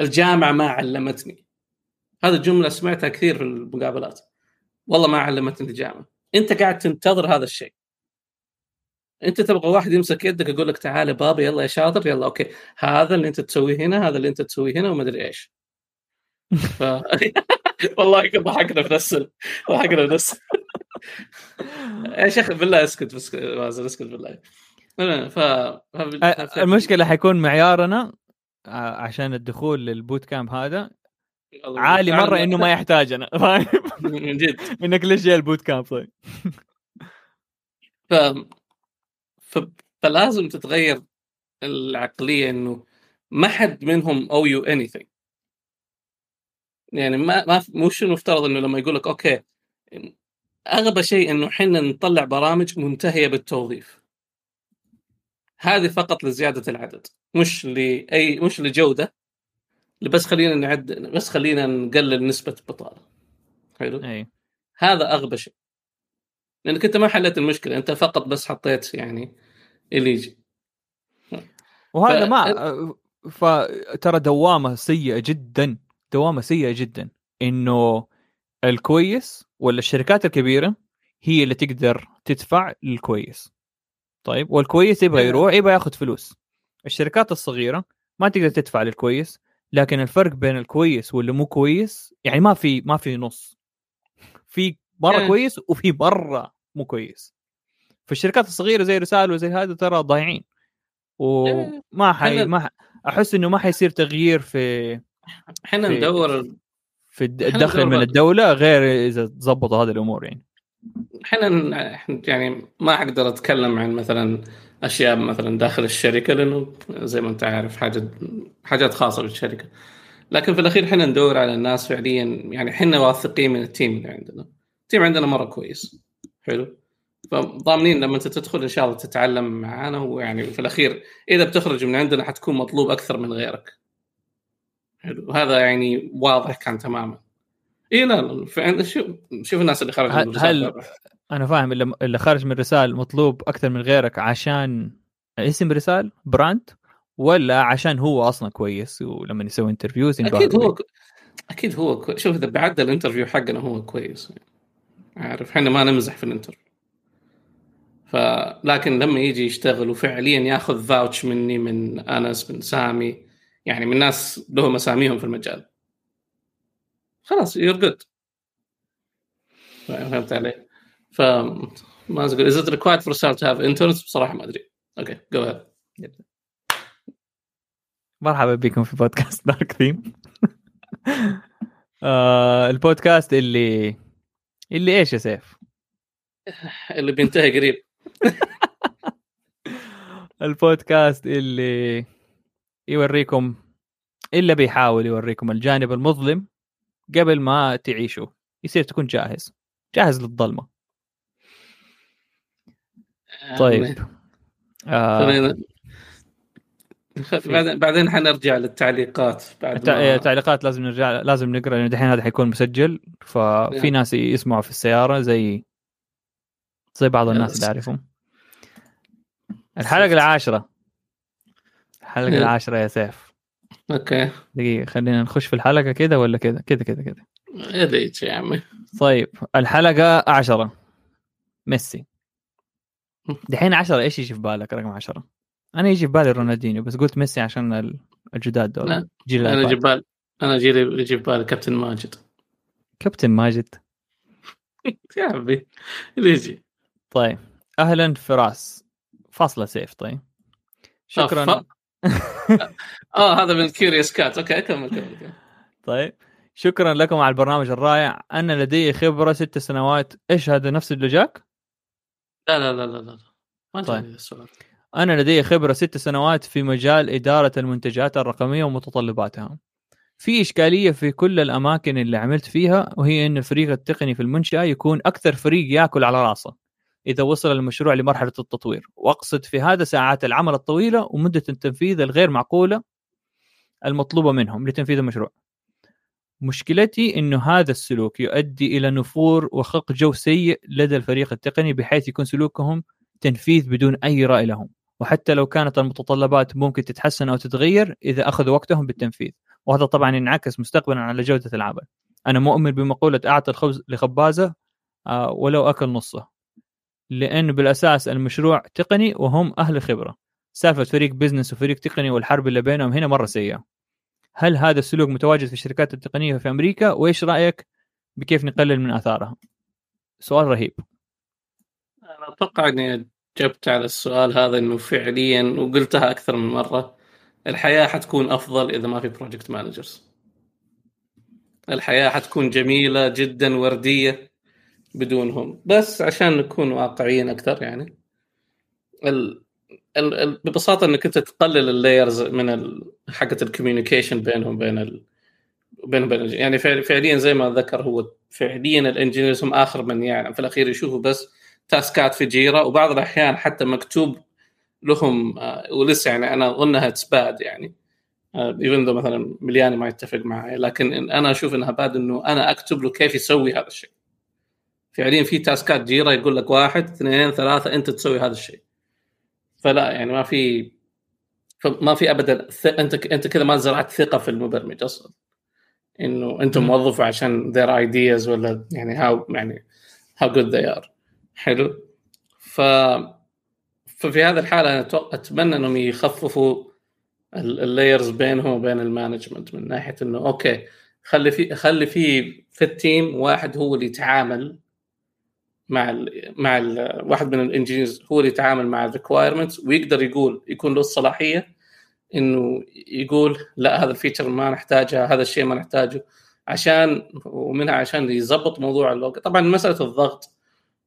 الجامعة ما علمتني. هذه الجملة سمعتها كثير في المقابلات. والله ما علمتني الجامعة. أنت قاعد تنتظر هذا الشيء. أنت تبغى واحد يمسك يدك يقول لك تعال بابا يلا يا شاطر يلا أوكي. هذا اللي أنت تسويه هنا هذا اللي أنت تسويه هنا وما أدري إيش. ف... والله ضحكنا في نفس ضحكنا في نفس يا شيخ بالله اسكت بس اسكت بالله. ف... ف... المشكلة حيكون معيارنا عشان الدخول لل boot camp هذا عالي مرة إنه ما يحتاجنا فاهم؟ من جد. إنك ليش جاي ال boot camp طيب؟ ف... ف... فلازم تتغير العقلية إنه ما حد منهم أو you any يعني ما ما مش المفترض إنه لما يقول لك okay أغبى شيء إنه إحنا نطلع برامج منتهية بالتوظيف. هذه فقط لزيادة العدد مش لاي مش لجودة. بس خلينا نعد بس خلينا نقلل نسبة البطالة. حلو؟ أي. هذا أغبى شيء. لأنك أنت ما حليت المشكلة أنت فقط بس حطيت يعني اللي يجي. وهذا ف... ما فترى دوامة سيئة جدا دوامة سيئة جدا. إنه الكويس ولا الشركات الكبيرة هي اللي تقدر تدفع للكويس. طيب والكويس يبغى يروح يبغى ياخذ فلوس. الشركات الصغيرة ما تقدر تدفع للكويس لكن الفرق بين الكويس واللي مو كويس يعني ما في ما في نص. في مره كويس وفي مره مو كويس. فالشركات الصغيرة زي رساله وزي هذا ترى ضايعين. وما حي ما ح... أحس إنه ما حيصير تغيير في إحنا ندور في الدخل من الدولة غير إذا تظبطوا هذه الأمور يعني. إحنا يعني ما أقدر أتكلم عن مثلا أشياء مثلا داخل الشركة لأنه زي ما أنت عارف حاجة حاجات خاصة بالشركة. لكن في الأخير إحنا ندور على الناس فعليا يعني إحنا واثقين من ال team اللي عندنا. ال team عندنا مرة كويس. حلو. فضامنين لما أنت تدخل إن شاء الله تتعلم معانا ويعني في الأخير إذا بتخرج من عندنا حتكون مطلوب أكثر من غيرك. حلو. وهذا يعني واضح كان تماما. اي لا لا شوف شوف الناس اللي خرجوا من هل أنا فاهم اللي, اللي خارج من رسال مطلوب أكثر من غيرك عشان اسم رسال brand ولا عشان هو أصلا كويس؟ ولما يسوي interviews أكيد هو أكيد هو كو... شوف إذا بعد ال interview حقنا هو كويس. عارف إحنا ما نمزح في ال interview. فلكن لما يجي يشتغل وفعليا ياخذ فاوتش مني من أنس من سامي يعني من ناس لهم أساميهم في المجال. خلاص you're good فهمت علي؟ ف ما أقول is it required for STAR to have interns بصراحة ما أدري. okay go ahead مرحبا بكم في بودكاست دارك ثيم آه البودكاست اللي اللي إيش يا سيف؟ اللي بينتهي قريب. البودكاست اللي يوريكم إلا بيحاول يوريكم الجانب المظلم. قبل ما تعيشه يصير تكون جاهز جاهز للظلمة. طيب. آه. بعدين بعدين حنرجع للتعليقات بعد ما... التعليقات لازم نرجع لازم نقرأ لأنه دحين هذا حيكون مسجل. ففي نعم. ناس يسمعوا في السيارة زي زي بعض الناس اللي أعرفهم. الحلقة العاشرة. الحلقة إيه. العاشرة يا سيف. أوكي. دقيقة خلينا نخش في الحلقة كذا ولا كذا كذا كذا كذا يا يا عمي. طيب الحلقة عشرة. ميسي. دحين عشرة إيش يجي في بالك؟ رقم عشرة؟ أنا يجي في بالي رونالدينيو بس قلت ميسي عشان الجداد دول. جيل أنا يجي بال أنا يجي في بالي كابتن ماجد. كابتن ماجد. يا عمي يجي. طيب أهلا فراس. فاصلة سيف طيب. شكرا. آه, آه هذا من Curious Cat okay كمل كمل طيب. شكرا لكم على البرنامج الرائع. أنا لدي خبرة ست سنوات. إيش هذا؟ نفس اللي جاك؟ لا لا لا لا لا ما طيب. السؤال. أنا لدي خبرة ست سنوات في مجال إدارة المنتجات الرقمية ومتطلباتها. في إشكالية في كل الأماكن اللي عملت فيها وهي أن الفريق التقني في المنشأة يكون أكثر فريق يأكل على راسه. إذا وصل المشروع لمرحلة التطوير. وأقصد في هذا ساعات العمل الطويلة ومدة التنفيذ الغير معقولة المطلوبة منهم لتنفيذ المشروع. مشكلتي إنه هذا السلوك يؤدي إلى نفور وخلق جو سيء لدى الفريق التقني بحيث يكون سلوكهم تنفيذ بدون أي رأي لهم. وحتى لو كانت المتطلبات ممكن تتحسن أو تتغير إذا أخذوا وقتهم بالتنفيذ. وهذا طبعا ينعكس مستقبلا على جودة العمل. أنا مؤمن بمقولة اعطي الخبز لخبازه آه، ولو أكل نصه. لأنه بالأساس المشروع تقني وهم أهل خبرة. سالفة فريق business وفريق تقني والحرب اللي بينهم هنا مرة سيئة. هل هذا السلوك متواجد في الشركات التقنية في أمريكا؟ وإيش رأيك بكيف نقلل من آثارها؟ سؤال رهيب. أنا أتوقع إني جبت على السؤال هذا إنه فعليا وقلتها أكثر من مرة. الحياة حتكون أفضل إذا ما في project managers الحياة حتكون جميلة جدا وردية. بدونهم. بس عشان نكون واقعيين أكثر يعني. ال... ال... ال... ببساطة إنك أنت تقلل ال layers من ال... حقة ال communication بينهم بين ال... بين بين يعني فعليا زي ما ذكر هو فعليا ال engineers هم آخر من يعني في الأخير يشوفوا بس task ات في Jira. وبعض الأحيان حتى مكتوب لهم آه، ولسه يعني أنا أظنها it's bad يعني. even though مثلا ملياني ما يتفق معي. لكن أنا أشوف إنها bad إنه أنا أكتب له كيف يسوي هذا الشيء. فعليا في task ات Jira يقول لك واحد اثنين ثلاثة أنت تسوي هذا الشيء. فلا يعني ما في ما في ابدا أنت أنت كذا ما زرعت ثقة في المبرمج أصلا. إنه انت موظف عشان their ideas ولا يعني how يعني how good they are. حلو؟ ف ففي هذه الحالة أنا أتمنى أنهم يخففوا ال layers بينهم وبين ال management من ناحية إنه okay خلي في خلي في في ال team واحد هو اللي يتعامل مع ال مع ال واحد من ال engineers هو اللي يتعامل مع ال requirements ويقدر يقول يكون له الصلاحية إنه يقول لا هذا ال feature ما نحتاجها هذا الشيء ما نحتاجه عشان ومنها عشان يظبط موضوع الوقت. طبعا مسألة الضغط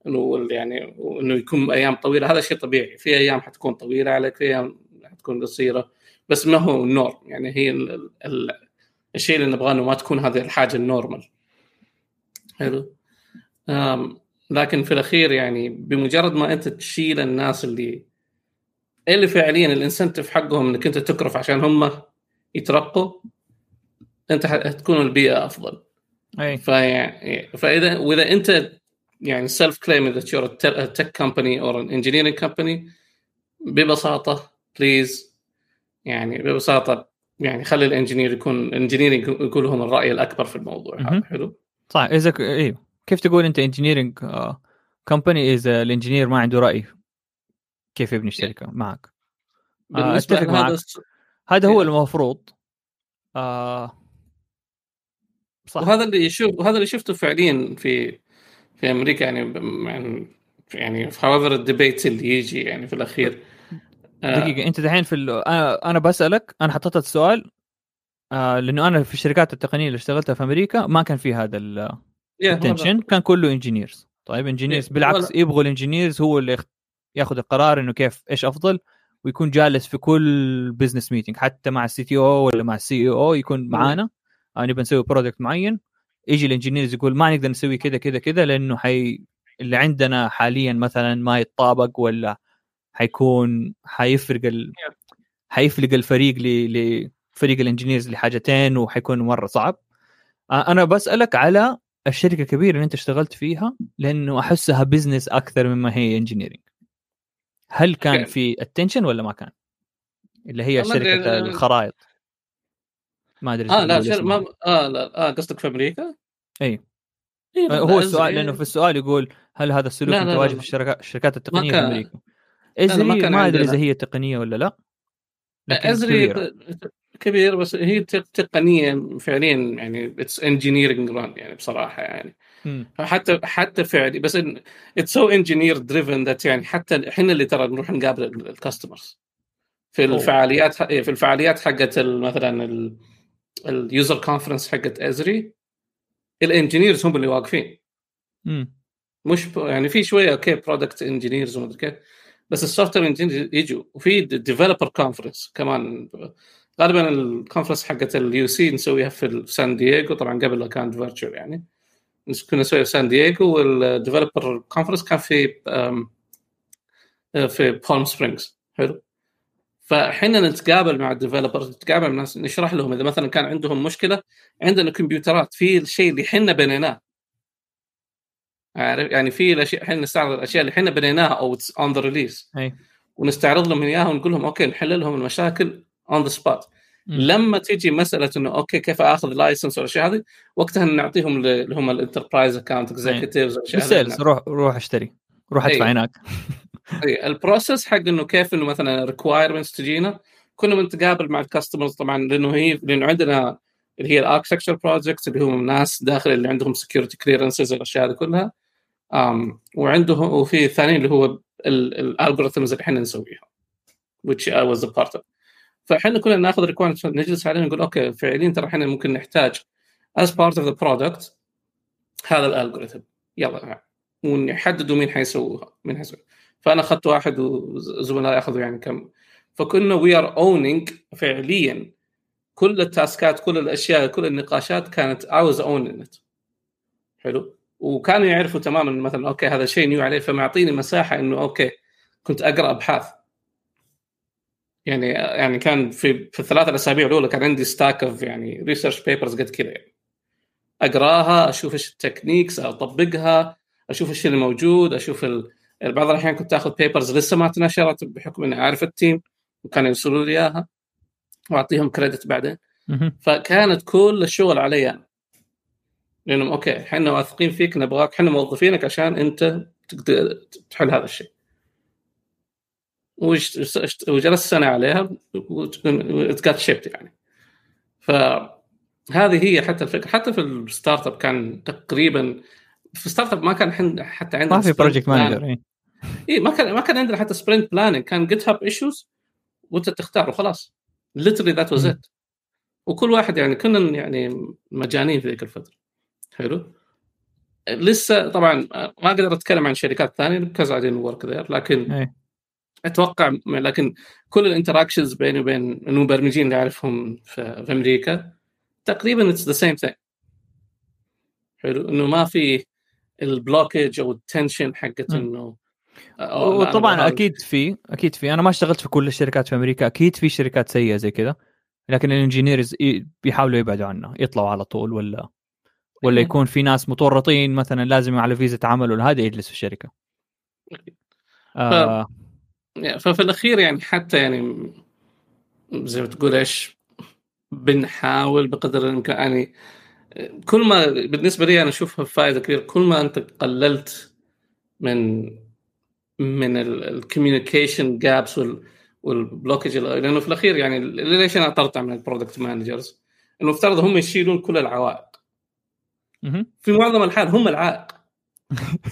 إنه يعني إنه يكون أيام طويلة هذا شيء طبيعي. في أيام حتكون طويلة عليك في أيام حتكون قصيرة بس ما هو ال nor يعني هي ال ال الشيء اللي نبغاه إنه ما تكون هذه الحاجة ال normal. حلو؟ لكن في الأخير يعني بمجرد ما أنت تشيل الناس اللي اللي فعليا ال incentive حقهم إنك أنت تكرف عشان هم يترقوا أنت حتكون البيئة أفضل. أي. فيعني فاذا وإذا أنت يعني self claim that you're tech company or an engineering company ببساطة please يعني ببساطة يعني خلي ال engineer يكون engineering يكون لهم الرأي الأكبر في الموضوع. هذا حلو؟ صح إذا. أيوه كيف تقول أنت engineering company اذا ال engineer ما عنده رأي كيف يبني الشركة معك؟ آه أتفق معك. هذا, هذا هو المفروض. آه صح. وهذا اللي يشوف وهذا اللي شفته فعليا في في أمريكا يعني يعني يعني في however ال debate اللي يجي يعني في الأخير. آه. دقيقة. أنت دحين في أنا أنا بسألك أنا حطيت السؤال آه لأنه أنا في الشركات التقنية اللي اشتغلتها في أمريكا ما كان في هذا ال tension كان كله engineers طيب engineers بالعكس يبغوا ال engineers هو اللي ياخذ القرار إنه كيف إيش أفضل ويكون جالس في كل business meeting حتى مع ال CTO ولا مع ال CEO يكون معانا. آه نبغى نسوي product معين. يجي ال engineers يقول ما نقدر نسوي كذا كذا كذا لأنه حي اللي عندنا حاليا مثلا ما يتطابق ولا حيكون حيفرق ال... حيفرق الفريق ل... لفريق ال engineers لحاجتين وحيكون مرة صعب. أنا بسألك على الشركة الكبيره اللي انت اشتغلت فيها لأنه أحسها business أكثر مما هي engineering هل كان في tension ولا ما كان؟ اللي هي شركه الخرائط. ما أدري آه لا شر... ما آه لا آه قصدك في أمريكا؟ إي. إيه هو السؤال لأنه في السؤال يقول هل هذا السلوك متواجد في الشركات الشركات التقنية في أمريكا؟ Esri ما, ما أدري إذا هي تقنية ولا لا إزري كبير بس هي تقنيه فعليا يعني it's engineering run يعني بصراحة يعني م. حتى حتى فعلي بس it's so engineer driven that يعني حتى إحنا اللي ترى نروح نقابل ال customers في الفعاليات في الفعاليات حقت مثلا ال user conference حقت Esri ال engineers هم اللي واقفين م. مش يعني في شوية أوكي product engineers ومدري كيف بس ال software engineers يجوا وفي developer conference كمان غالبا ال conference حقت ال UC نسويها في سان دييغو طبعا قبل كانت virtual يعني. كنا نسويها في سان دييغو وال developer conference كان في في بالم سبرينجز حلو. فاحنا نتقابل مع ال developers نتقابل مع الناس نشرح لهم إذا مثلا كان عندهم مشكلة عندنا كمبيوترات في الشيء اللي إحنا بنيناه. عارف؟ يعني في الأشياء إحنا نستعرض الأشياء اللي إحنا بنيناها أو on the release ونستعرض لهم إياها ونقول لهم أوكي نحل لهم المشاكل. on the spot لما تيجي مسألة إنه أوكي كيف آخذ license والاشياء هذه؟ وقتها نعطيهم اللي هم ال enterprise account executives بال sales روح روح اشتري. روح ادفع هناك. اي ال process حق إنه كيف إنه مثلا requirements تجينا كنا بنتقابل مع ال customers طبعا لأنه هي لأنه عندنا اللي هي ال architecture projects اللي هم الناس داخل اللي عندهم security clearances الاشياء هذه كلها. um, وعندهم وفي الثاني اللي هو ال algorithms اللي إحنا نسويها which I was a part of. فإحنا كنا ناخذ requirement نجلس عليه نقول أوكي فعليا ترى إحنا ممكن نحتاج as part of the product هذا ال algorithm يلا ونحددوا مين حيسووها مين حيسووها. فأنا أخذت واحد وزملائي أخذوا يعني كم. فكنا we are owning فعليا كل ال taskات كل الأشياء كل النقاشات كانت I was owning حلو؟ وكانوا يعرفوا تماما مثلا أوكي هذا شيء new عليه فمعطيني مساحة إنه أوكي كنت أقرأ أبحاث. يعني يعني كان في في الثلاث الأسابيع الأولى كان عندي stack of يعني research papers قد كذا يعني. أقراها أشوف إيش ال techniques أطبقها أشوف إيش اللي موجود أشوف ال... بعض الأحيان كنت آخذ papers لسه ما تنشرت بحكم إني عارف ال team وكانوا يرسلوا لي إياها وأعطيهم credit بعدين. فكانت كل الشغل علي أنا. لأنهم أوكي إحنا واثقين فيك نبغاك إحنا موظفينك عشان أنت تقدر تحل هذا الشيء. وجلست سنة عليها و that got shipped يعني فهذه هي حتى الفكرة. حتى في ال startup كان تقريبا في startup ما كان حتى عندنا ما في project manager اي ما كان ما كان عندنا حتى sprint planning كان GitHub issues وانت تختار وخلاص literally that was it وكل واحد يعني كنا يعني مجانين في ذيك الفترة. حلو؟ لسه طبعا ما أقدر أتكلم عن شركات ثانية I work there لكن أي. أتوقع لكن كل ال interactions بيني وبين المبرمجين اللي أعرفهم في, في أمريكا تقريبا it's the same thing حلو؟ إنه ما في ال blockage أو ال tension حقت إنه وطبعا أكيد في أكيد في. أنا ما اشتغلت في كل الشركات في أمريكا. أكيد في شركات سيئة زي كذا لكن ال engineers بيحاولوا يبعدوا عنه يطلعوا على طول ولا ولا إيه. يكون في ناس متورطين مثلا لازم على فيزا عمل ولا هذا يجلس في الشركة. آه. ففي الأخير يعني حتى يعني زي ما تقول إيش بنحاول بقدر الإمكان يعني كل ما بالنسبة لي أنا أشوفها فائده كبيرة كل ما أنت قللت من من ال communication gaps وال blockage لأنه في الأخير يعني ليش أنا اطرت من ال product managers؟ إنه افترض هم يشيلون كل العوائق. في معظم الحال هم العائق.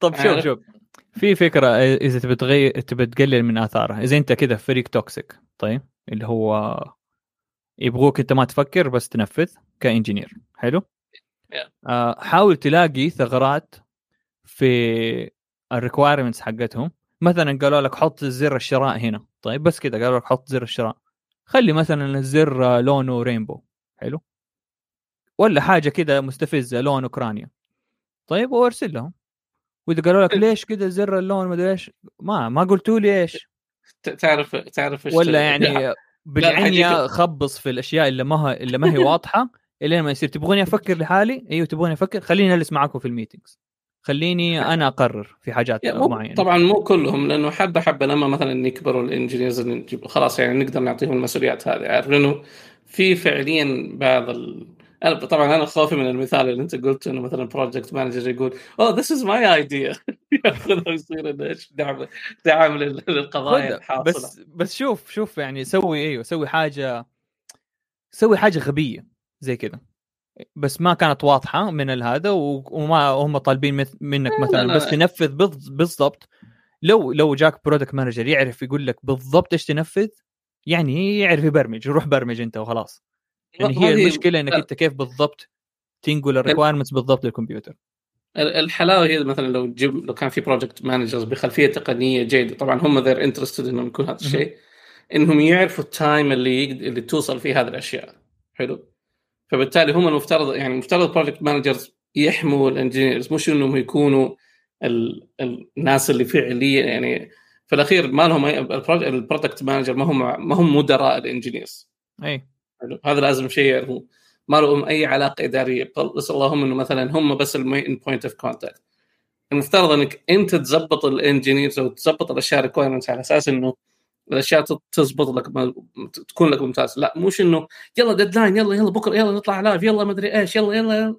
طب شوف شوف. في فكرة إذا تبي تغير تبي تقلل من اثارها إذا أنت كذا فريق toxic طيب اللي هو يبغوك أنت ما تفكر بس تنفذ ك engineer. حلو؟ آه حاول تلاقي ثغرات في ال requirements حقتهم. مثلا قالوا لك حط زر الشراء هنا. طيب بس كذا قالوا لك حط زر الشراء. خلي مثلا الزر لونه رينبو حلو؟ ولا حاجة كذا مستفزة لون اوكرانيا طيب وأرسل لهم. وإذا قالوا لك إيه. ليش كذا زر اللون ما إيش ما ما قلتوا لي إيش. تعرف تعرف ولا يعني بالعنية خبص في الأشياء اللي ما هي اللي ما هي واضحة إلين ما يصير. تبغوني أفكر لحالي؟ إيوه تبغوني أفكر. خليني أجلس معاكم في الميتينجز. خليني أنا أقرر في حاجات معينة. طبعا مو كلهم لأنه حبة حبة لما مثلا يكبروا ال engineers خلاص يعني نقدر نعطيهم المسؤوليات هذه. عارف؟ لأنه في فعليا بعض ال... أنا طبعا أنا خوفي من المثال اللي أنت قلت إنه مثلا project manager يقول oh this is my idea ياخذها ويصير إيش دعم دعم للقضايا الحاصلة. بس بس شوف شوف يعني سوي أيوه سوي حاجة سوي حاجة غبية زي كذا. بس ما كانت واضحة من هذا وما هم طالبين منك مثلا. بس تنفذ بالضبط. لو لو جاك product manager يعرف يقول لك بالضبط إيش تنفذ يعني يعرف يبرمج روح برمج أنت وخلاص. يعني هي المشكلة إنك أنت كيف بالضبط تنقل ال requirements بالضبط للكمبيوتر. الحلاوة هي مثلا لو تجيب لو كان في project managers بخلفية تقنية جيدة طبعا هم they're interested إنهم يكون هذا الشيء إنهم يعرفوا ال time اللي اللي توصل فيه هذه الأشياء. حلو؟ فبالتالي هم المفترض يعني المفترض project managers يحموا ال engineers مش إنهم يكونوا ال... الناس اللي فعليا يعني في الأخير ما لهم ال product manager ما هم ما هم مدراء ال engineers أي. هذا لازم شيء ما لهم أي علاقة إدارية. بس اللهم إنه مثلا هم بس ال main point of contact المفترض إنك أنت تظبط ال engineers أو تظبط الأشياء requirements على أساس إنه الأشياء تزبط لك تكون لك ممتاز. لا مش إنه يلا deadline يلا يلا بكرة يلا نطلع live يلا ما أدري إيش يلا يلا,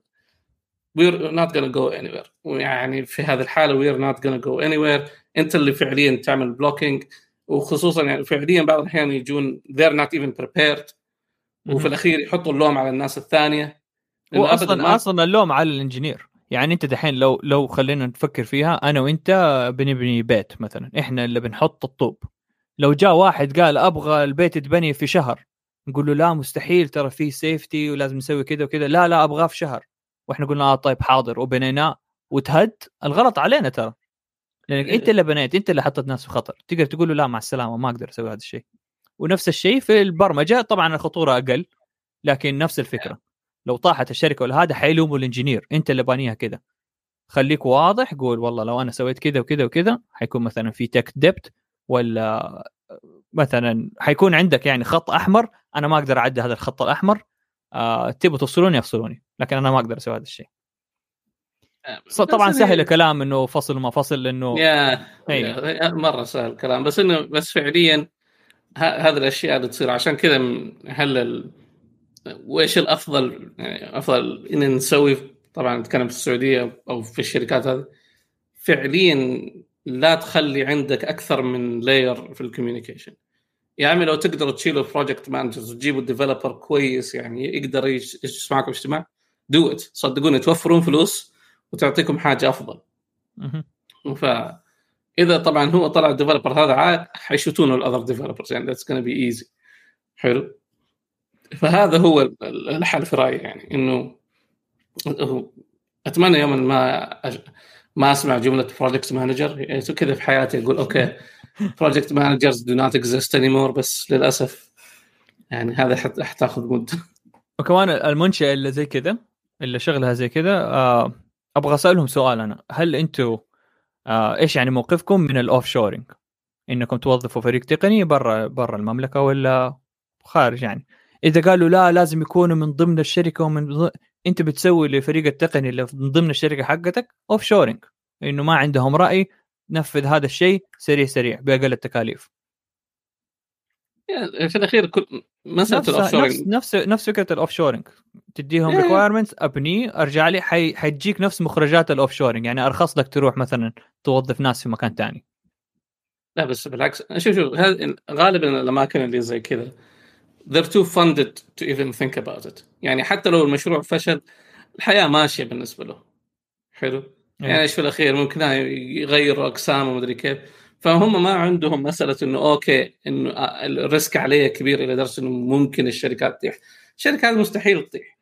we're not gonna go anywhere. يعني في هذه الحالة we're not gonna go anywhere. أنت اللي فعليا تعمل blocking وخصوصا يعني فعليا بعض الأحيان يجون they're not even prepared. وفي الأخير يحطوا اللوم على الناس الثانية. هو أصلا ما... أصلا اللوم على ال engineer. يعني أنت دحين لو لو خلينا نفكر فيها أنا وأنت بنبني بيت مثلا. إحنا اللي بنحط الطوب. لو جاء واحد قال أبغى البيت يتبني في شهر نقول له لا مستحيل ترى في safety ولازم نسوي كذا وكذا. لا لا أبغاه في شهر. وإحنا قلنا آه طيب حاضر وبنيناه. وتهد الغلط علينا ترى. لأنك أنت اللي بنيت أنت اللي حطيت ناس في خطر. تقدر تقول له لا مع السلامة ما أقدر أسوي هذا الشيء. ونفس الشيء في البرمجة. طبعا الخطورة أقل لكن نفس الفكرة. لو طاحت الشركة ولا هذا حيلوموا ال engineer. أنت اللي بانيها كذا خليك واضح قول والله لو أنا سويت كذا وكذا وكذا حيكون مثلا في tech debt ولا مثلا حيكون عندك يعني خط أحمر أنا ما أقدر اعدي هذا الخط الأحمر آه تبغوا توصلوني؟ أفصلوني. لكن أنا ما أقدر أسوي هذا الشيء. طبعا سهل الكلام إنه فصل وما فصل لأنه يا, يا مرة سهل الكلام. بس إنه بس فعليا هذه الأشياء اللي تصير. عشان كذا هل وإيش الأفضل؟ يعني أفضل إن نسوي طبعا نتكلم في السعودية أو في الشركات هذه. فعليا لا تخلي عندك أكثر من layer في ال communication. يا عمي لو تقدروا تشيلوا ال project managers وتجيبوا ال developer كويس يعني يقدر يجلس معكم اجتماع do it صدقوني توفرون فلوس وتعطيكم حاجة أفضل. ف إذا طبعا هو طلع ال developer هذا عاد حيشوتونه ال other developers يعني that's gonna be easy حلو. فهذا هو الحل في رأيي يعني إنه أتمنى يوما ما ما أسمع جملة project manager يعني كذا في حياتي أقول okay project managers do not exist anymore بس للأسف يعني هذا حتاخذ مدة. وكمان المنشأة اللي زي كذا اللي شغلها زي كذا آه أبغى أسألهم سؤال أنا. هل أنتم آه إيش يعني موقفكم من ال offshoring إنكم توظفوا فريق تقني برا برا المملكة ولا خارج يعني؟ إذا قالوا لا لازم يكونوا من ضمن الشركة ومن ضمن... أنت بتسوي لفريق التقني اللي من ضمن الشركة حقتك offshoring إنه ما عندهم رأي نفذ هذا الشيء سريع سريع بأقل التكاليف. في الأخير كل مساله ال offshoring نفس نفس فكرة ال offshoring تديهم requirements أبني أرجع لي حي... حتجيك نفس مخرجات ال offshoring يعني أرخص لك تروح مثلا توظف ناس في مكان ثاني لا بس بالعكس. شوف شوف غالبا الأماكن اللي زي كذا they're too funded to even think about it. يعني حتى لو المشروع فشل الحياة ماشية بالنسبة له. حلو؟ إيه. يعني إيش في الأخير؟ ممكن يغيروا أقسام ومدري كيف. فهم ما عندهم مسألة إنه okay إنه ال risk عليه كبير إلى درجة إنه ممكن الشركات تطيح. الشركات مستحيل تطيح.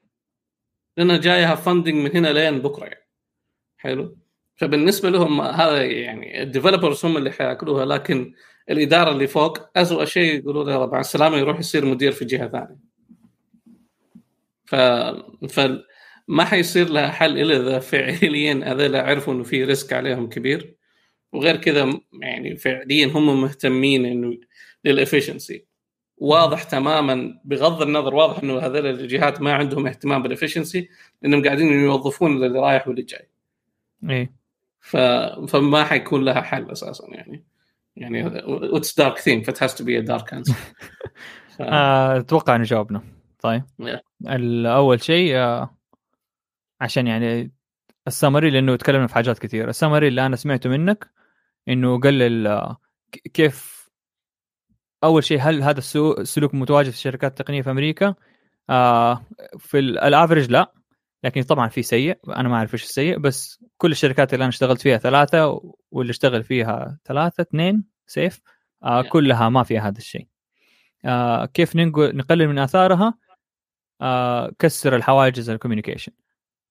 لأنها جايها funding من هنا لين بكرة يعني. حلو؟ فبالنسبة لهم هذا يعني ال developers هم اللي حيأكلوها لكن الإدارة اللي فوق اسوء شيء يقولوا له مع السلامه يروح يصير مدير في جهة ثانية. ف فما حيصير لها حل إلا إذا فعليا هذول عرفوا إنه في risk عليهم كبير. وغير كذا يعني فعليا هم مهتمين إنه لل efficiency واضح تماما بغض النظر واضح إنه هذول الجهات ما عندهم اهتمام بال efficiency لأنهم قاعدين يوظفون اللي رايح واللي جاي. إيه. ف... فما حيكون لها حل أساسا يعني. يعني it's dark theme it has to be dark answer أتوقع إنه جاوبنا. طيب. Yeah. اول شيء آه، عشان يعني السمري لأنه تكلمنا في حاجات كثيرة. السمري اللي أنا سمعته منك إنه قلل كيف أول شيء هل هذا السلوك متواجد في الشركات التقنية في أمريكا؟ آه في الافرج لا لكن طبعا في سيء أنا ما أعرف إيش السيء بس كل الشركات اللي أنا اشتغلت فيها ثلاثة واللي اشتغل فيها ثلاثة اثنين سيف آه كلها ما فيها هذا الشيء. آه كيف نقلل من آثارها؟ آه كسر الحواجز ال communication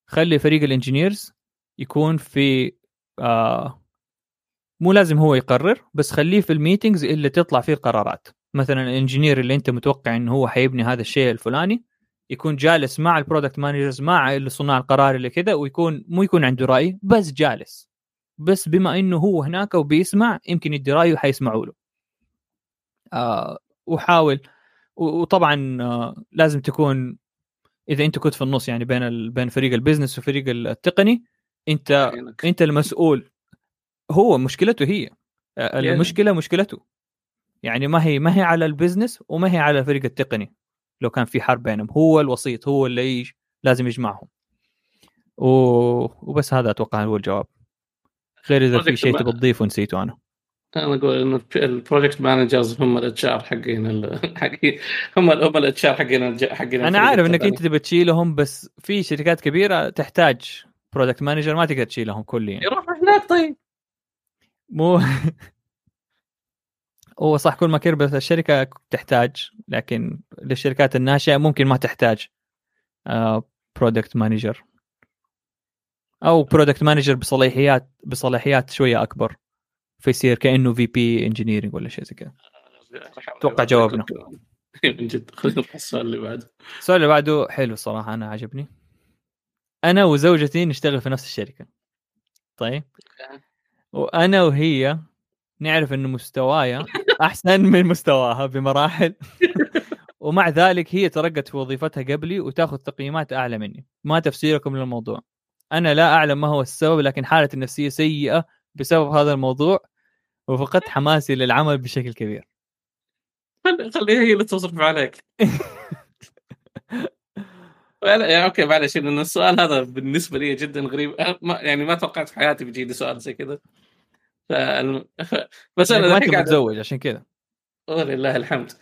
خلي فريق ال engineers يكون في آه مو لازم هو يقرر بس خليه في ال meetings اللي تطلع فيه القرارات. مثلا ال engineer اللي أنت متوقع إنه هو حيبني هذا الشيء الفلاني يكون جالس مع ال product managers مع صناع القرار اللي كذا ويكون مو يكون عنده رأي بس جالس. بس بما إنه هو هناك وبيسمع يمكن يدي رأيه وحيسمعوا له. آه وحاول. وطبعا آه لازم تكون إذا أنت كنت في النص يعني بين. بين فريق ال business وفريق التقني أنت أنت المسؤول هو مشكلته هي المشكلة مشكلته. يعني ما هي ما هي على ال business وما هي على الفريق التقني. لو كان في حرب بينهم هو الوسيط هو اللي يج... لازم يجمعهم. و... وبس هذا أتوقع هو الجواب. غير إذا في شيء تبي تضيفه نسيته أنا. أنا أقول انه ال project managers هم ال HR حقين حقين هم هم ال HR حقين حقين أنا عارف إنك أنت تبي تشيلهم بس في شركات كبيرة تحتاج product manager ما تقدر تشيلهم كليا. يروح هناك طيب. مو هو صح كل ما كبرت الشركة تحتاج لكن للشركات الناشئة ممكن ما تحتاج product manager أو product manager بصلاحيات بصلاحيات شوية أكبر فيصير كأنه VP engineering ولا شيء زي كذا. أتوقع جوابنا. من جد خلينا السؤال اللي بعده. السؤال اللي بعده حلو الصراحة أنا عجبني. أنا وزوجتي نشتغل في نفس الشركة. طيب. وأنا وهي نعرف انه مستوايا أحسن من مستواها بمراحل. ومع ذلك هي ترقت في وظيفتها قبلي وتاخذ تقييمات أعلى مني. ما تفسيركم للموضوع. أنا لا أعلم ما هو السبب لكن حالتي النفسية سيئة بسبب هذا الموضوع وفقدت حماسي للعمل بشكل كبير. خليها هي اللي تصرف عليك. يعني أوكي معلش لأن السؤال هذا بالنسبة لي جدا غريب. ما يعني ما توقعت في حياتي بيجي لي سؤال زي كذا. بس أنا ما أنت متزوج عشان كذا. ولله الحمد.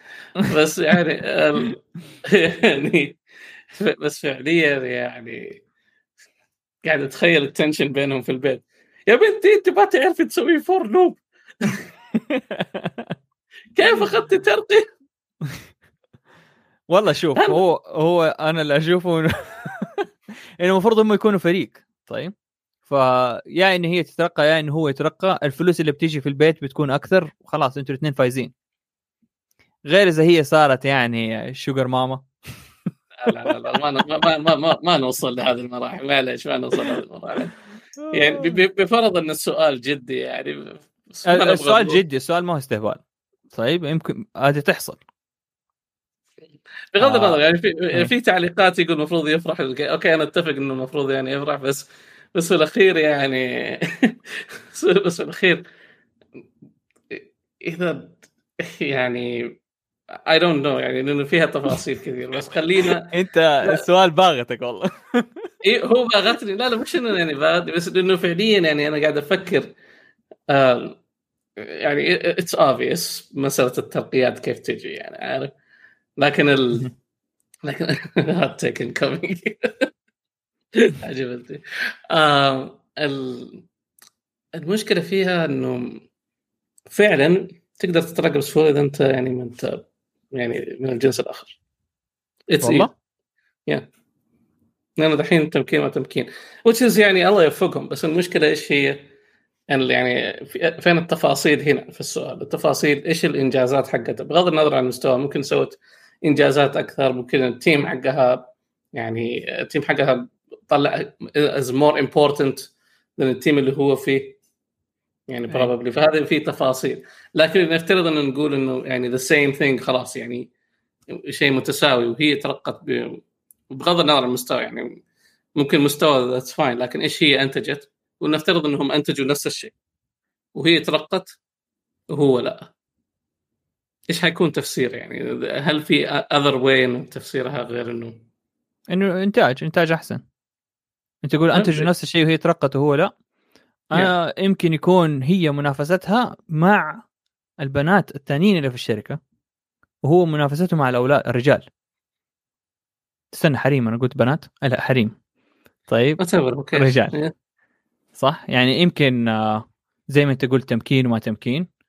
بس يعني يعني بس فعليا يعني قاعد أتخيل ال tension بينهم في البيت. يا بنتي أنت ما تعرفي تسوي for loop كيف اخذت ترقي؟ والله شوف هو هو أنا اللي أشوفه إنه المفروض هم يكونوا فريق طيب؟ فيا إن هي تترقى يا إن هو يترقى الفلوس اللي بتيجي في البيت بتكون أكثر وخلاص أنتوا الاثنين فايزين. غير إذا هي صارت يعني sugar mama لا لا لا ما ما ما ما, ما نوصل لهذه المراحل معلش ما نوصل لهذه المراحل. يعني بفرض إن السؤال جدي يعني السؤال جدي السؤال ما هو استهبال طيب؟ يمكن هذه تحصل. بغض النظر يعني في آه. في تعليقات يقول المفروض يفرح okay أنا أتفق إنه المفروض يعني يفرح بس بس في الأخير يعني بس في الأخير إذا يعني I don't know يعني لأنه فيها تفاصيل كثير بس خلينا أنت السؤال باغتك والله. اي هو باغتني. لا لا مش إنه يعني باغتني بس انه فعليا يعني أنا قاعد أفكر يعني it's obvious مسألة الترقيات كيف تجي يعني عارف؟ لكن ال لكن هات تيكن كومينج عجبتني. المشكلة فيها إنه فعلا تقدر تترقب بسهوله إذا أنت يعني ما أنت يعني من الجنس الآخر. والله؟ يا لأنه دحين تمكين ما تمكين. وتشيز يعني الله يوفقهم. بس المشكلة إيش هي؟ يعني فين التفاصيل هنا في السؤال؟ التفاصيل إيش الإنجازات حقتها بغض النظر عن المستوى ممكن سوت إنجازات أكثر ممكن ال team حقها يعني ال team حقها طلع is more important من ال team اللي هو فيه. يعني probably فهذا في تفاصيل. لكن نفترض إنه نقول إنه يعني the same thing خلاص يعني شيء متساوي وهي ترقت بغض النظر عن المستوى يعني ممكن مستوى that's fine لكن إيش هي أنتجت؟ ونفترض إنهم أنتجوا نفس الشيء. وهي ترقت وهو لا. إيش حيكون تفسير يعني؟ هل في other way تفسيرها غير إنه؟ إنه إنتاج إنتاج أحسن. أنت تقول انتجوا نفس الشيء وهي ترقت وهو لا. أنا yeah. يمكن يكون هي منافستها مع البنات الثانيين اللي في الشركة وهو منافسته مع الأولاد الرجال. استنى حريم أنا قلت بنات. لا حريم. طيب okay رجال. صح؟ يعني يمكن آه، زي ما أنت قلت تمكين وما تمكين.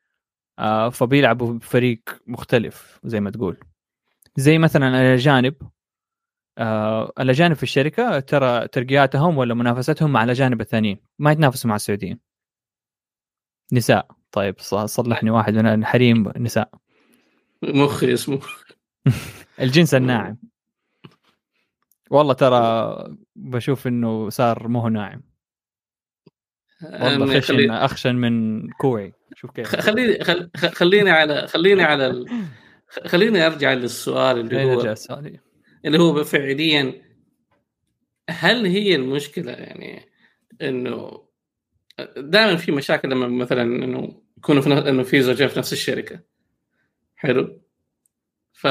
آه، فبيلعبوا بفريق مختلف زي ما تقول. زي مثلا الأجانب آه الأجانب في الشركة ترى ترقياتهم ولا منافستهم مع الأجانب الثانيين ما يتنافسوا مع السعوديين. نساء. طيب صلحني واحد من الحريم نساء. مخي اسمه. الجنس الناعم. والله ترى بشوف إنه صار مو ناعم. والله خشن خلي... اخشن من كوعي. شوف كيف. خليني خليني على خليني على ال... خليني أرجع للسؤال اللي هو السؤال؟ اللي هو فعليا هل هي المشكلة يعني إنه دائما في مشاكل لما مثلا إنه يكونوا في إنه في زوجين في نفس الشركة. حلو؟ ف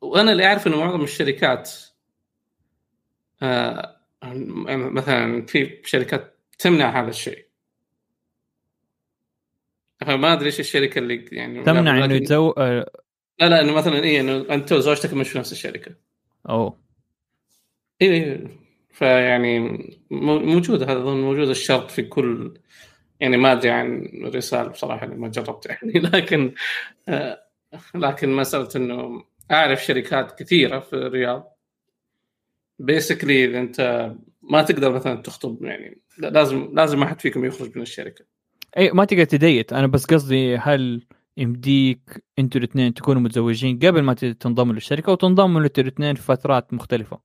وأنا اللي أعرف إنه معظم الشركات آه مثلا في شركات تمنع هذا الشيء. فما أدري إيش الشركة اللي يعني تمنع إنه يتزو آه، لا لا إنه مثلا إيه إنه أنت وزوجتك مش في نفس الشركة. أوه. إيه, إيه. فيعني موجود هذا أظن موجود الشرط في كل يعني ما أدري عن رسالة بصراحة ما جربت يعني لكن آه لكن مسألة إنه أعرف شركات كثيرة في الرياض. بيسكلي إذا أنت ما تقدر مثلا تخطب يعني لازم لازم أحد فيكم يخرج من الشركة. أي ما تقدر تديت أنا بس قصدي هل يمديك أنتوا الاثنين تكونوا متزوجين قبل ما تنضموا للشركة وتنضموا أنتوا الاثنين في فترات مختلفة؟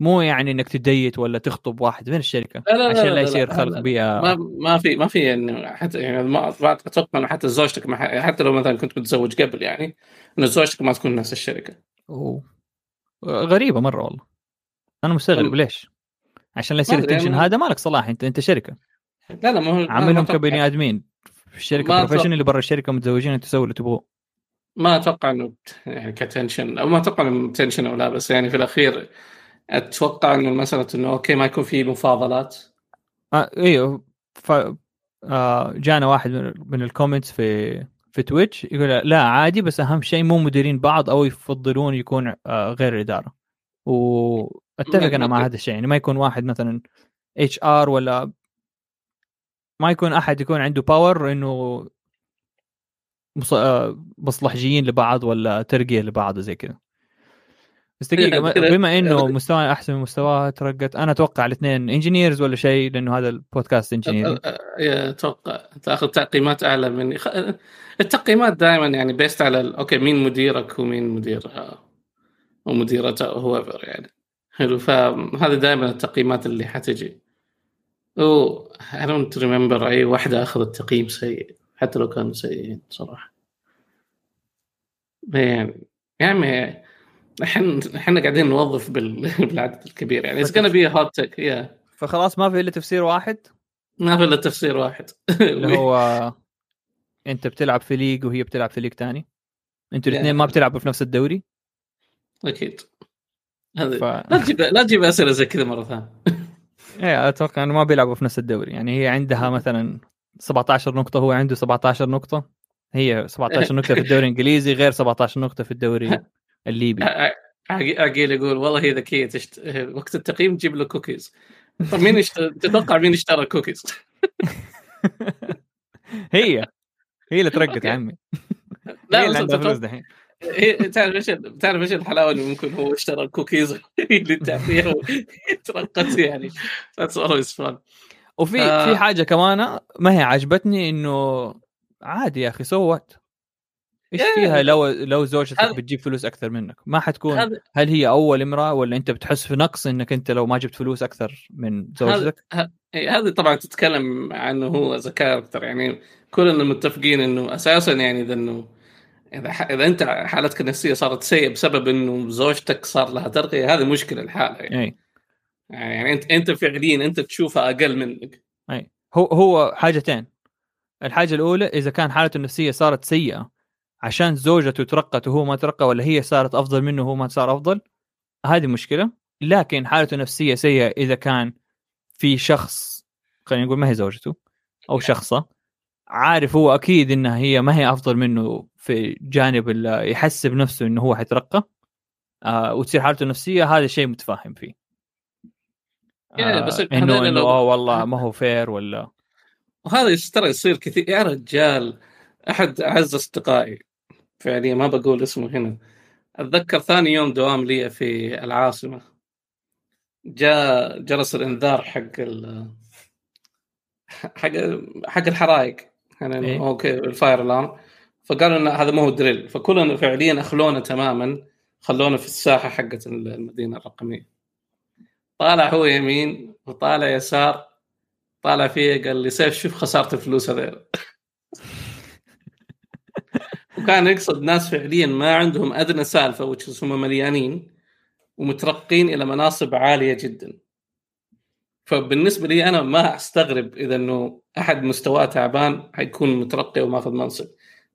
مو يعني إنك تديت ولا تخطب واحد من الشركة لا لا عشان لا, لا يصير خلق بيئة. ما ما في ما في إنه حتى يعني ما أتوقع إنه حتى زوجتك حتى لو مثلا كنت متزوج قبل يعني إنه زوجتك ما تكون نفس الشركة. أوه. غريبة مرة والله. أنا مستغرب ليش؟ عشان لا يصير التنشن. يعني هذا مالك صلاح انت أنت شركة. لا لا ما هو عاملهم كبني آدمين. في الشركة بروفيشنال اللي برا الشركة متزوجين تسوي اللي تبغوه. ما أتوقع إنه يعني كتنشن. أو ما أتوقع إنه تنشن أو لا بس يعني في الأخير أتوقع إنه مساله إنه أوكي ما يكون في مفاضلات. آه أيوه ف آه جانا واحد من الكومنتس في في تويتش يقول لا عادي بس أهم شيء مو مديرين بعض أو يفضلون يكون آه غير الإدارة. وأتفق أنا مع هذا الشيء يعني ما يكون واحد مثلا HR ولا ما يكون أحد يكون عنده power إنه آه، مصلحجيين لبعض ولا ترقية لبعض زي كذا. بس دقيقة بما إنه مستواه أحسن من مستواها ترقت أنا أتوقع الاثنين engineers ولا شيء لأنه هذا البودكاست engineer أتوقع تاخذ تقييمات أعلى مني. التقييمات دائما يعني based على okay مين مديرك ومين مديرها. ومديرته هو يعني. حلو. فهذه دائما التقييمات اللي حتجي. أو I don't remember أي واحدة أخذت تقييم سيء. حتى لو كانوا سيئين صراحة. يعني يعني إحنا إحنا قاعدين نوظف بالعدد الكبير يعني. it's big tech يا فخلاص ما في إلا تفسير واحد؟ ما في إلا تفسير واحد. اللي هو أنت بتلعب في league وهي بتلعب في league ثاني أنتوا الاثنين ما بتلعبوا في نفس الدوري؟ أكيد. هذا ف... لا تجيب لا تجيب أسئلة زي كذا مرة ثانية. إيه أتوقع إنه ما بيلعبوا في نفس الدوري. يعني هي عندها مثلا 17 نقطة هو عنده 17 نقطة. هي 17 نقطة في الدوري الإنجليزي غير 17 نقطة في الدوري الليبي. عقيل يقول والله هي ذكية تشت... وقت التقييم تجيب له كوكيز طيب مين. تتوقع مين اشترى كوكيز؟ هي. هي اللي ترقت يا عمي. لا هي اللي عندها فلوس دحين. تعرف إيش تعرف إيش الحلاوة اللي ممكن هو اشترى الكوكيز اللي تعطيها ترقت يعني. that's always fun وفي آه. في حاجة كمان ما هي عجبتني إنه عادي يا أخي سوت إيش فيها لو لو زوجتك بتجيب فلوس أكثر منك؟ ما حتكون هل هي أول امرأة ولا أنت بتحس في نقص إنك أنت لو ما جبت فلوس أكثر من زوجتك؟ هذه طبعا تتكلم عنه هو as character يعني. كلنا متفقين إنه أساسا يعني إذا إنه إذا إذا أنت حالتك النفسية صارت سيئة بسبب إنه زوجتك صار لها ترقية هذه مشكلة لحالها يعني. أي. يعني أنت أنت فعليا أنت تشوفها أقل منك. أي. هو هو حاجتين. الحاجة الأولى إذا كان حالته النفسية صارت سيئة عشان زوجته ترقت وهو ما ترقى ولا هي صارت أفضل منه وهو ما صار أفضل هذه مشكلة. لكن حالته النفسية سيئة إذا كان في شخص خلينا نقول ما هي زوجته أو شخصة. عارف هو أكيد إنها هي ما هي أفضل منه في جانب يحسب نفسه إنه هو حيترقى. آه وتصير حالته النفسية هذا شيء متفاهم فيه. آه بس إنه إنه آه والله ما هو fair ولا وهذا ترى يصير كثير. يا رجال أحد أعز أصدقائي. فعليا ما بقول اسمه هنا. أتذكر ثاني يوم دوام لي في العاصمة. جاء جرس الإنذار حق ال حق حق الحرائق. يعني إيه؟ okay ال fire alarm فقالوا إن هذا ما هو drill فكلنا فعليا أخلينا تماما خلونا في الساحة حقت المدينة الرقمية. طالع هو يمين وطالع يسار طالع فيه قال لي سيف شوف خسارة الفلوس هذول وكان يقصد ناس فعليا ما عندهم أدنى سالفة وتش هم مليانين ومترقين إلى مناصب عالية جدا. فبالنسبة لي أنا ما أستغرب إذا إنه أحد مستواه تعبان حيكون مترقي وماخذ منصب.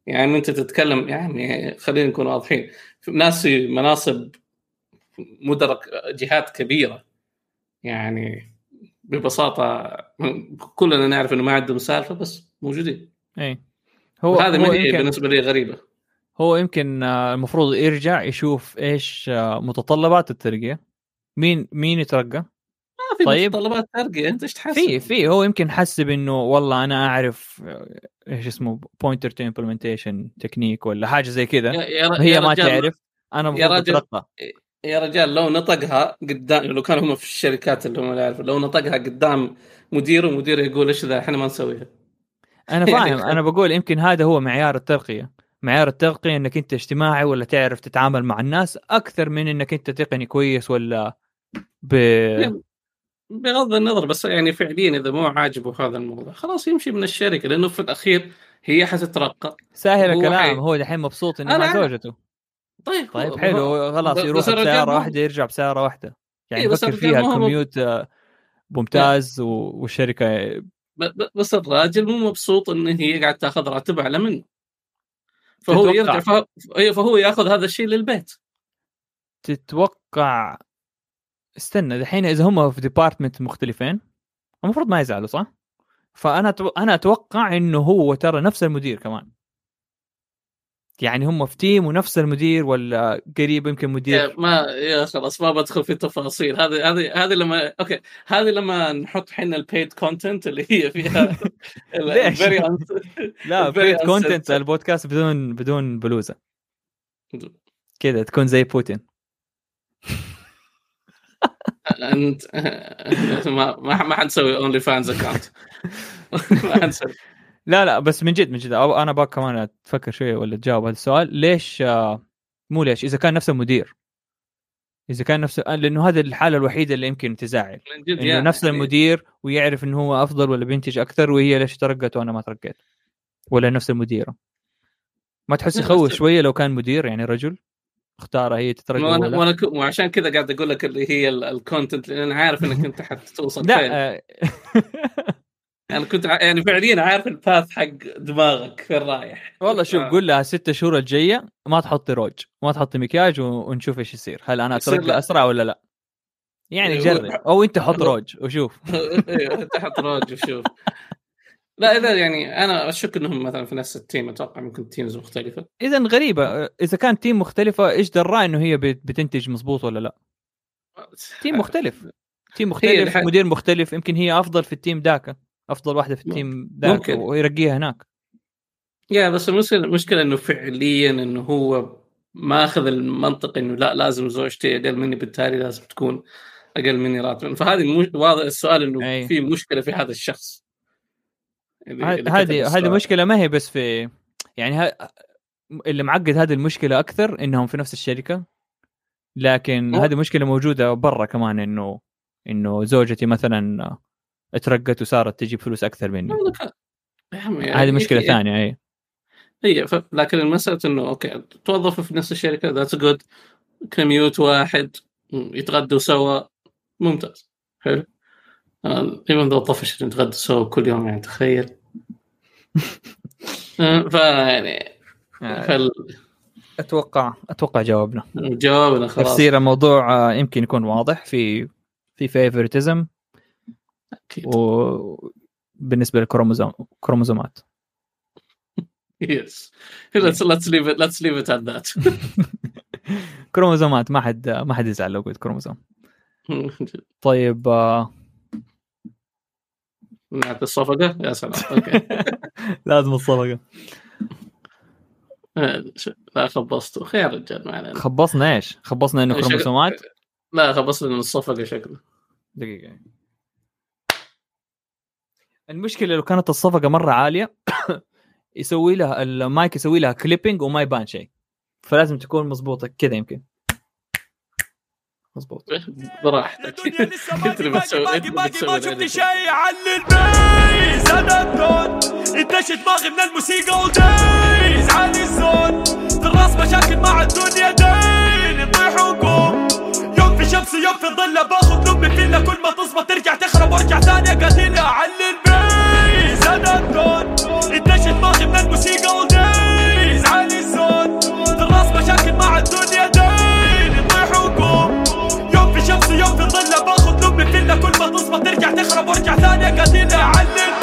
يعني أنت تتكلم يعني خلينا نكون واضحين ناس في مناصب مدرك جهات كبيرة. يعني ببساطة كلنا نعرف إنه ما عندهم سالفه بس موجودين. اي هو هذا ما هي بالنسبة لي غريبة. هو يمكن آه، المفروض يرجع يشوف إيش آه، متطلبات الترقية. مين مين يترقى؟ في طيب. متطلبات ترقيه أنت إيش تحسب في في هو يمكن حسب إنه والله أنا أعرف إيش اسمه pointer to implementation technique ولا حاجة زي كذا. هي ما تعرف. أنا يا رجل يا رجال لو نطقها قدام لو كانوا هم في الشركات اللي هم يعرفوا لو نطقها قدام مديره ومديره يقول إيش ذا إحنا ما نسويها. أنا فاهم. أنا بقول يمكن هذا هو معيار الترقية. معيار الترقية إنك أنت اجتماعي ولا تعرف تتعامل مع الناس أكثر من إنك أنت تقني كويس ولا ب بغض النظر بس يعني فعليا إذا مو عاجبه هذا الموضوع خلاص يمشي من الشركة لأنه في الأخير هي حتترقى. سهل الكلام هو دحين مبسوط إنه مع زوجته. طيب طيب حلو خلاص يروح بسياره واحدة يرجع بسياره واحدة. يعني إيه يفكر فيها الكميوت آه، ممتاز والشركة بس الراجل مو مبسوط إن هي قاعد تأخذ راتب أعلى منه. فهو يرجع فهو, إيه، فهو يأخذ هذا الشيء للبيت. تتوقع استنى دحين إذا هم في department مختلفين المفروض ما يزعلوا صح؟ فأنا أنا أتوقع إنه هو ترى نفس المدير كمان. يعني هم في team ونفس المدير ولا قريب يمكن مدير؟ ما يا خلاص ما بدخل في التفاصيل هذه هذه هذه لما okay هذه لما نحط حنا ال paid content اللي هي فيها ليش؟ لا paid content البودكاست بدون بدون بلوزة. كذا تكون زي بوتين. انت ما ما حنسوي OnlyFans account ما حنسوي. لا لا بس من جد من جد أنا بك كمان تفكر شوية ولا تجاوب هذا السؤال. ليش آه، مو ليش إذا كان نفس المدير إذا كان نفس لأنه هذه الحالة الوحيدة اللي يمكن تزعل. من جد إنه نفس المدير ويعرف إنه هو أفضل ولا بينتج أكثر وهي ليش ترقت وأنا ما ترقيت. ولا نفس المديره ما تحس يخوف شوية لو كان مدير يعني رجل؟ اختارها هي تترقى وأنا وأنا وعشان كذا قاعد أقول لك اللي هي ال content لأن أنا عارف إنك أنت حتوصل لا آه، أنا كنت يعني فعليا عارف ال path حق دماغك فين رايح. والله شوف قول لها ست شهور الجاية ما تحطي روج ما تحطي مكياج ونشوف إيش يصير. هل أنا اترقى أسرع ولا لا؟ يعني إيه، جرب. أو أنت حط روج وشوف. أنت حط روج وشوف. لا إذا يعني أنا أشك إنهم مثلا في نفس ال team أتوقع ممكن teams مختلفة. اذا غريبة إذا كان team مختلفة إيش دراه إنه هي بتنتج مضبوط ولا لا؟ team مختلف. تيم مختلف مدير مختلف يمكن هي أفضل في ال team ذاك أفضل واحدة في ال team ذاك ويرقيها هناك. يا بس المشكلة المشكلة إنه فعليا إنه هو ماخذ المنطق إنه لا لازم زوجتي أقل مني بالتالي لازم تكون أقل مني راتبا. فهذه واضح السؤال إنه أي. في مشكلة في هذا الشخص. هذه هذه مشكلة ما هي بس في يعني ها اللي معقد هذه المشكلة أكثر إنهم في نفس الشركة لكن هذه مشكلة موجودة برا كمان إنه إنه زوجتي مثلا اترقت وصارت تجيب فلوس أكثر مني. يعني هذه مشكلة ثانية اي ف... لكن المسألة إنه okay توظفوا في نفس الشركة that's good commute واحد يتغدوا سوا ممتاز. حلو. even though طفش نتغدى سوا كل يوم يعني تخيل. آه، ف يعني آه، فال... أتوقع أتوقع جاوبنا. جاوبنا خلاص. تفسير الموضوع آه، يمكن يكون واضح. في في favoritism أكيد. وبالنسبه لل chromosome chromosomeات. yes let's let's leave it let's leave it at that كروموزومات ما حد ما حد يزعل لو قلت كروموزوم. طيب آه... نعطي الصفقة؟ يا سلام. okay. لازم الصفقة. لا خبصتوا خير رجال ما علينا. خبصنا إيش؟ خبصنا إنه كروموسومات؟ لا خبصنا إنه الصفقة شكله. دقيقة. المشكلة لو كانت الصفقة مرة عالية يسوي لها المايك يسوي لها كليبنج وما يبان شيء. فلازم تكون مضبوطة كذا يمكن. مضبوط براحتك. كنت بتسوي باقي باقي ما شفت شيء عن البيز. أنا الدون انتشت دماغي من الموسيقى ودايز عالي الزون. في الراس مشاكل مع الدنيا دين نطيح ونقوم. يوم في شمس يوم في ظل. باخذ نمي فيلا. كل ما تظبط ترجع تخرب وارجع ثانية. قاتله عن البيز. أنا الدون انتشت دماغي من الموسيقى ودايز عالي الزون. في الراس مشاكل مع الدنيا دين هضل باخد لمي فيلا كل ما تصبح ترجع تخرب وارجع ثاني. قاتل اعلم